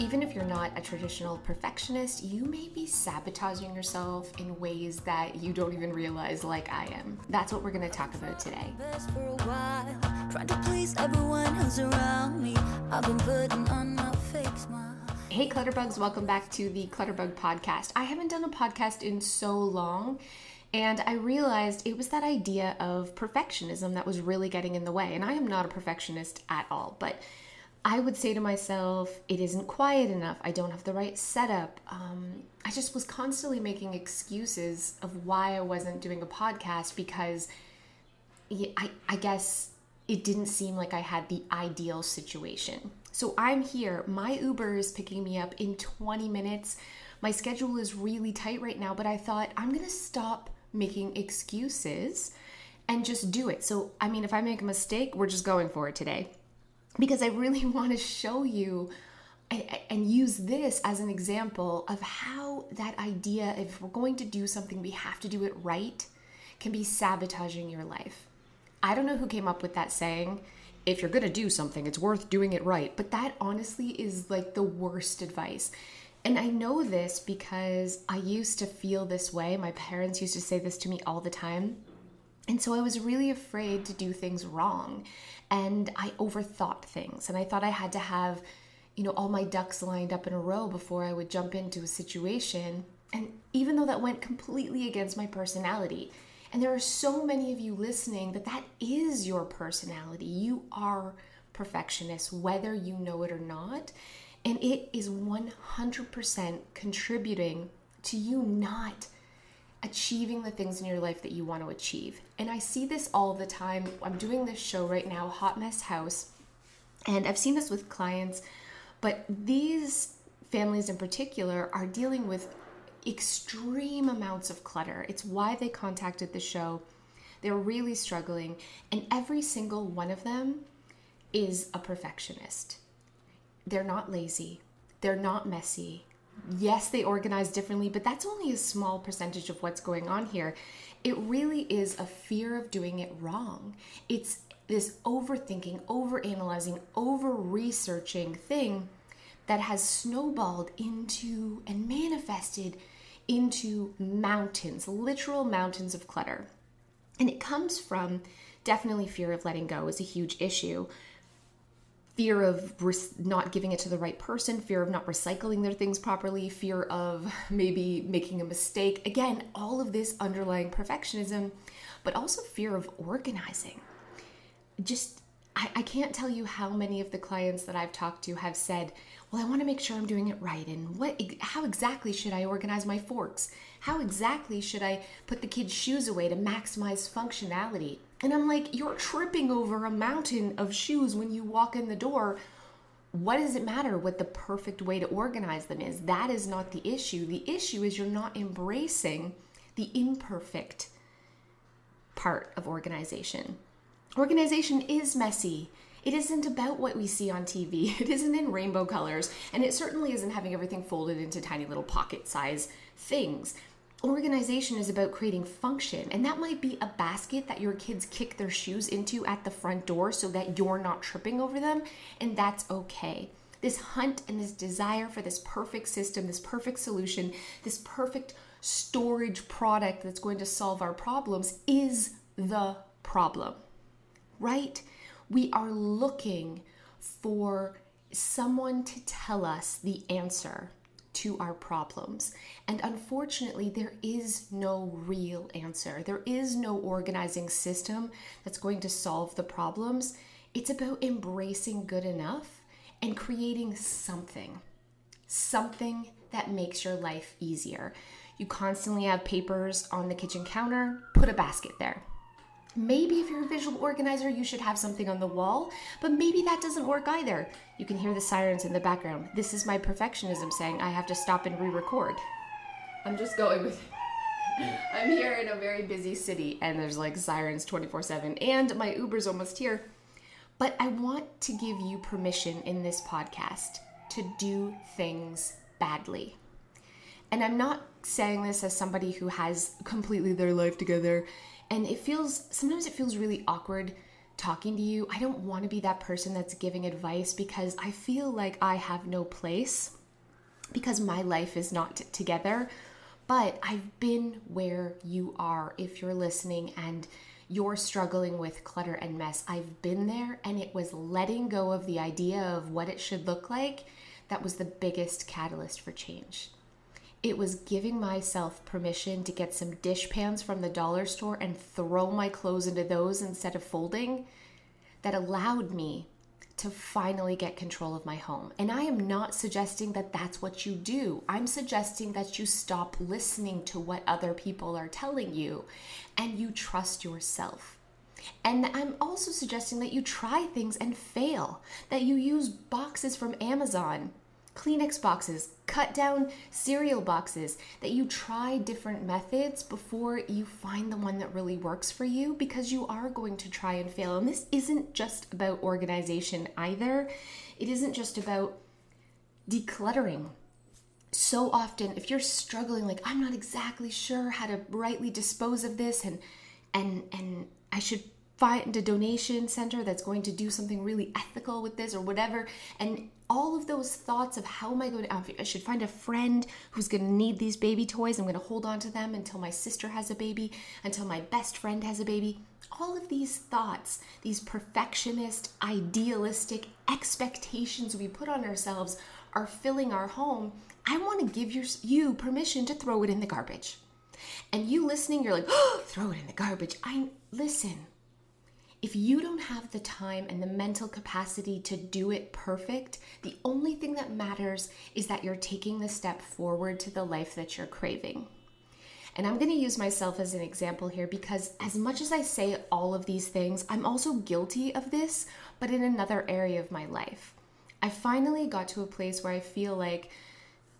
Even if you're not a traditional perfectionist, you may be sabotaging yourself in ways that you don't even realize, like I am. That's what we're going to talk about today. Hey, Clutterbugs, welcome back to the Clutterbug podcast. I haven't done a podcast in so long. And I realized it was that idea of perfectionism that was really getting in the way. And I am not a perfectionist at all, but I would say to myself, it isn't quiet enough. I don't have the right setup. Um, I just was constantly making excuses of why I wasn't doing a podcast because I, I guess it didn't seem like I had the ideal situation. So I'm here. My Uber is picking me up in 20 minutes. My schedule is really tight right now, but I thought I'm going to stop making excuses and just do it. So, I mean, if I make a mistake, we're just going for it today because I really want to show you and use this as an example of how that idea, if we're going to do something, we have to do it right, can be sabotaging your life. I don't know who came up with that saying. If you're going to do something, it's worth doing it right. But that honestly is like the worst advice. And I know this because I used to feel this way. My parents used to say this to me all the time. And so I was really afraid to do things wrong. And I overthought things. And I thought I had to have, you know, all my ducks lined up in a row before I would jump into a situation. And even though that went completely against my personality, and there are so many of you listening that that is your personality. You are perfectionist, whether you know it or not. And it is 100% contributing to you not achieving the things in your life that you want to achieve. And I see this all the time. I'm doing this show right now, Hot Mess House, and I've seen this with clients, but these families in particular are dealing with extreme amounts of clutter. It's why they contacted the show. They're really struggling, and every single one of them is a perfectionist. They're not lazy, they're not messy, yes, they organize differently, but that's only a small percentage of what's going on here. It really is a fear of doing it wrong. It's this overthinking, overanalyzing, over researching thing that has snowballed into and manifested into mountains, literal mountains of clutter. And it comes from definitely fear of letting go is a huge issue fear of not giving it to the right person, fear of not recycling their things properly, fear of maybe making a mistake. Again, all of this underlying perfectionism, but also fear of organizing. Just, I, I can't tell you how many of the clients that I've talked to have said, well, I want to make sure I'm doing it right. And what, how exactly should I organize my forks? How exactly should I put the kids' shoes away to maximize functionality? And I'm like, you're tripping over a mountain of shoes when you walk in the door. What does it matter what the perfect way to organize them is? That is not the issue. The issue is you're not embracing the imperfect part of organization. Organization is messy. It isn't about what we see on TV. It isn't in rainbow colors, and it certainly isn't having everything folded into tiny little pocket size things. Organization is about creating function, and that might be a basket that your kids kick their shoes into at the front door so that you're not tripping over them, and that's okay. This hunt and this desire for this perfect system, this perfect solution, this perfect storage product that's going to solve our problems is the problem, right? We are looking for someone to tell us the answer to our problems. And unfortunately, there is no real answer. There is no organizing system that's going to solve the problems. It's about embracing good enough and creating something, something that makes your life easier. You constantly have papers on the kitchen counter, put a basket there. Maybe if you're a visual organizer, you should have something on the wall, but maybe that doesn't work either. You can hear the sirens in the background. This is my perfectionism saying I have to stop and re record. I'm just going with I'm here in a very busy city and there's like sirens 24 7, and my Uber's almost here. But I want to give you permission in this podcast to do things badly. And I'm not saying this as somebody who has completely their life together and it feels sometimes it feels really awkward talking to you. I don't want to be that person that's giving advice because I feel like I have no place because my life is not t- together. But I've been where you are if you're listening and you're struggling with clutter and mess. I've been there and it was letting go of the idea of what it should look like that was the biggest catalyst for change. It was giving myself permission to get some dish pans from the dollar store and throw my clothes into those instead of folding that allowed me to finally get control of my home. And I am not suggesting that that's what you do. I'm suggesting that you stop listening to what other people are telling you and you trust yourself. And I'm also suggesting that you try things and fail, that you use boxes from Amazon Kleenex boxes, cut down cereal boxes, that you try different methods before you find the one that really works for you because you are going to try and fail. And this isn't just about organization either, it isn't just about decluttering. So often, if you're struggling, like, I'm not exactly sure how to rightly dispose of this and and and I should find a donation center that's going to do something really ethical with this or whatever and all of those thoughts of how am I going to, I should find a friend who's going to need these baby toys. I'm going to hold on to them until my sister has a baby, until my best friend has a baby. All of these thoughts, these perfectionist, idealistic expectations we put on ourselves are filling our home. I want to give your, you permission to throw it in the garbage. And you listening, you're like, oh, throw it in the garbage. I listen if you don't have the time and the mental capacity to do it perfect, the only thing that matters is that you're taking the step forward to the life that you're craving. And I'm going to use myself as an example here because, as much as I say all of these things, I'm also guilty of this, but in another area of my life. I finally got to a place where I feel like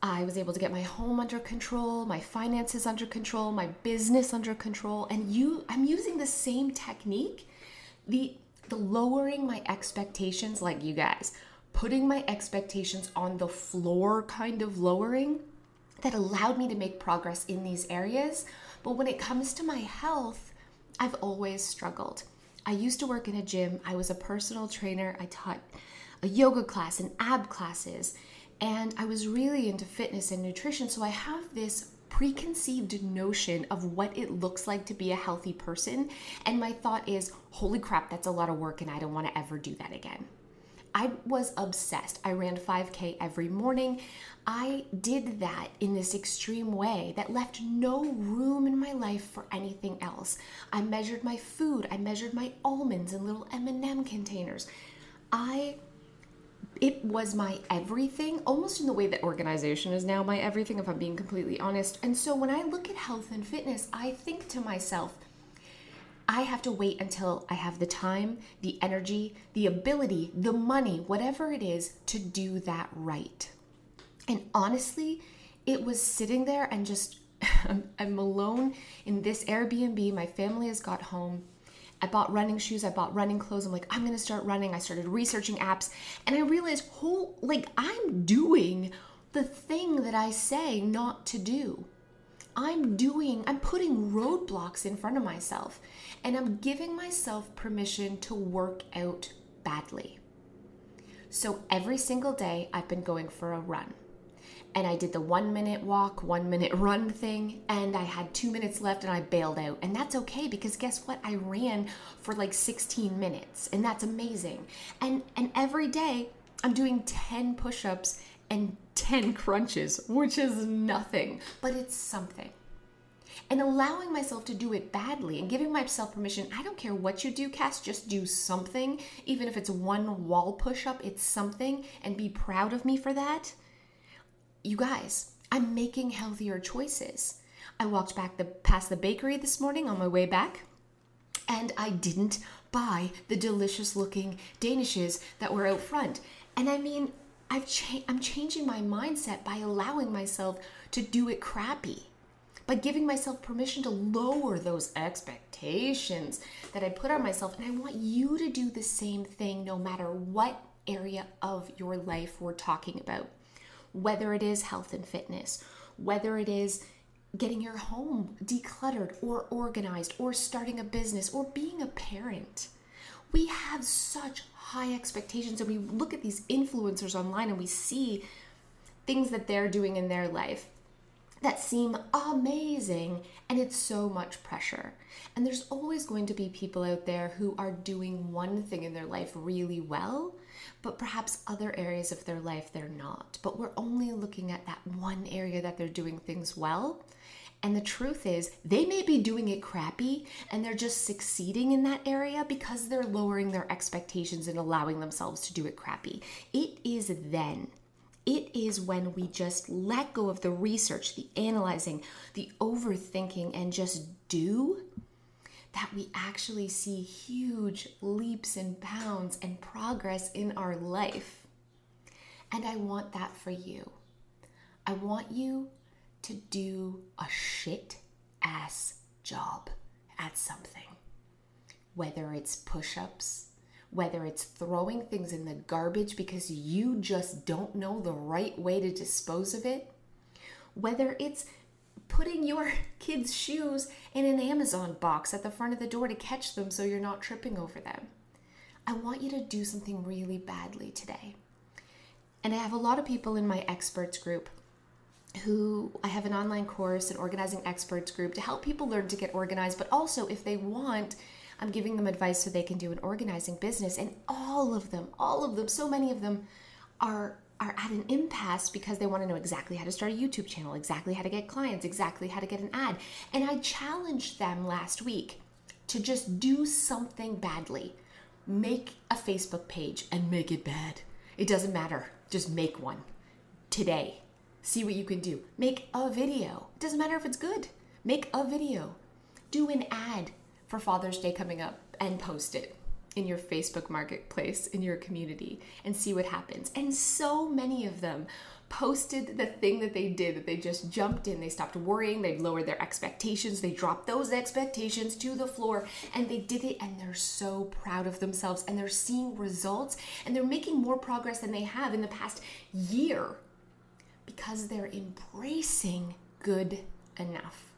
I was able to get my home under control, my finances under control, my business under control, and you I'm using the same technique the the lowering my expectations like you guys putting my expectations on the floor kind of lowering that allowed me to make progress in these areas. But when it comes to my health i've always struggled. I used to work in a gym. I was a personal trainer. I taught a yoga class and ab classes. And i was really into fitness and nutrition. So i have this preconceived notion of what it looks like to be a healthy person. And my thought is, holy crap, that's a lot of work, and I don't want to ever do that again. I was obsessed. I ran 5K every morning. I did that in this extreme way that left no room in my life for anything else. I measured my food. I measured my almonds in little M&M containers. I it was my everything, almost in the way that organization is now my everything, if I'm being completely honest. And so when I look at health and fitness, I think to myself, I have to wait until I have the time, the energy, the ability, the money, whatever it is, to do that right. And honestly, it was sitting there and just, I'm alone in this Airbnb. My family has got home I bought running shoes, I bought running clothes. I'm like, I'm gonna start running. I started researching apps and I realized, whole like I'm doing the thing that I say not to do. I'm doing, I'm putting roadblocks in front of myself and I'm giving myself permission to work out badly. So every single day, I've been going for a run and I did the one minute walk, one minute run thing, and I had two minutes left and I bailed out. And that's okay because guess what? I ran for like 16 minutes, and that's amazing. And and every day I'm doing 10 push-ups and 10 crunches, which is nothing, but it's something. And allowing myself to do it badly and giving myself permission, I don't care what you do, Cass, just do something. Even if it's one wall push up, it's something, and be proud of me for that you guys, I'm making healthier choices. I walked back the past the bakery this morning on my way back, and I didn't buy the delicious looking danishes that were out front. And I mean, I've cha- I'm changing my mindset by allowing myself to do it crappy. By giving myself permission to lower those expectations that I put on myself. And I want you to do the same thing no matter what area of your life we're talking about whether it is health and fitness, whether it is getting your home decluttered or organized, or starting a business, or being a parent. We have such high expectations, and we look at these influencers online and we see things that they're doing in their life that seem amazing, and it's so much pressure. And there's always going to be people out there who are doing one thing in their life really well, but perhaps other areas of their life they're not. But we're only looking at that one area that they're doing things well. And the truth is, they may be doing it crappy and they're just succeeding in that area because they're lowering their expectations and allowing themselves to do it crappy. It is then it is when we just let go of the research, the analyzing, the overthinking, and just do that we actually see huge leaps and bounds and progress in our life. And I want that for you. I want you to do a shit ass job at something. Whether it's push ups, whether it's throwing things in the garbage because you just don't know the right way to dispose of it, whether it's putting your kids' shoes in an Amazon box at the front of the door to catch them so you're not tripping over them. I want you to do something really badly today. And I have a lot of people in my experts group who I have an online course, an organizing experts group to help people learn to get organized, but also if they want I'm giving them advice so they can do an organizing business. And all of them, all of them, so many of them are are at an impasse because they want to know exactly how to start a YouTube channel, exactly how to get clients, exactly how to get an ad. And I challenged them last week to just do something badly. Make a Facebook page and make it bad. It doesn't matter. Just make one today. See what you can do. Make a video. It doesn't matter if it's good. Make a video. Do an ad for Father's Day coming up and post it in your Facebook marketplace in your community and see what happens. And so many of them posted the thing that they did that they just jumped in. They stopped worrying. They lowered their expectations. They dropped those expectations to the floor and they did it and they're so proud of themselves and they're seeing results and they're making more progress than they have in the past year because they're embracing good enough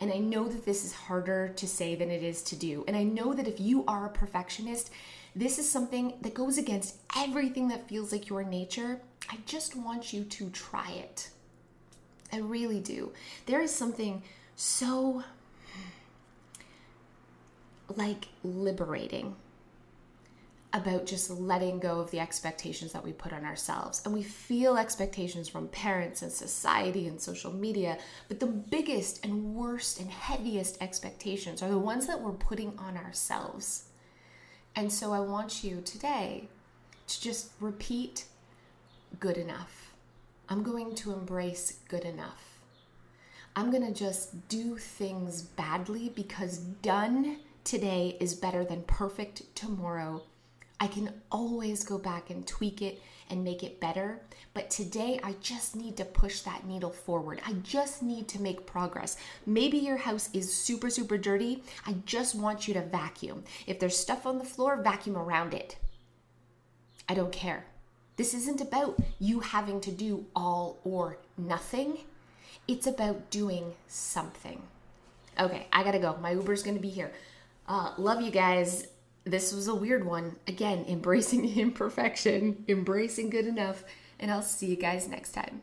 and I know that this is harder to say than it is to do. And I know that if you are a perfectionist, this is something that goes against everything that feels like your nature. I just want you to try it. I really do. There is something so like liberating about just letting go of the expectations that we put on ourselves. And we feel expectations from parents and society and social media, but the biggest and worst and heaviest expectations are the ones that we're putting on ourselves. And so I want you today to just repeat good enough. I'm going to embrace good enough. I'm going to just do things badly because done today is better than perfect tomorrow I can always go back and tweak it and make it better. But today, I just need to push that needle forward. I just need to make progress. Maybe your house is super, super dirty. I just want you to vacuum. If there's stuff on the floor, vacuum around it. I don't care. This isn't about you having to do all or nothing, it's about doing something. Okay, I gotta go. My Uber's gonna be here. Uh, love you guys this was a weird one. Again, embracing imperfection, embracing good enough, and I'll see you guys next time.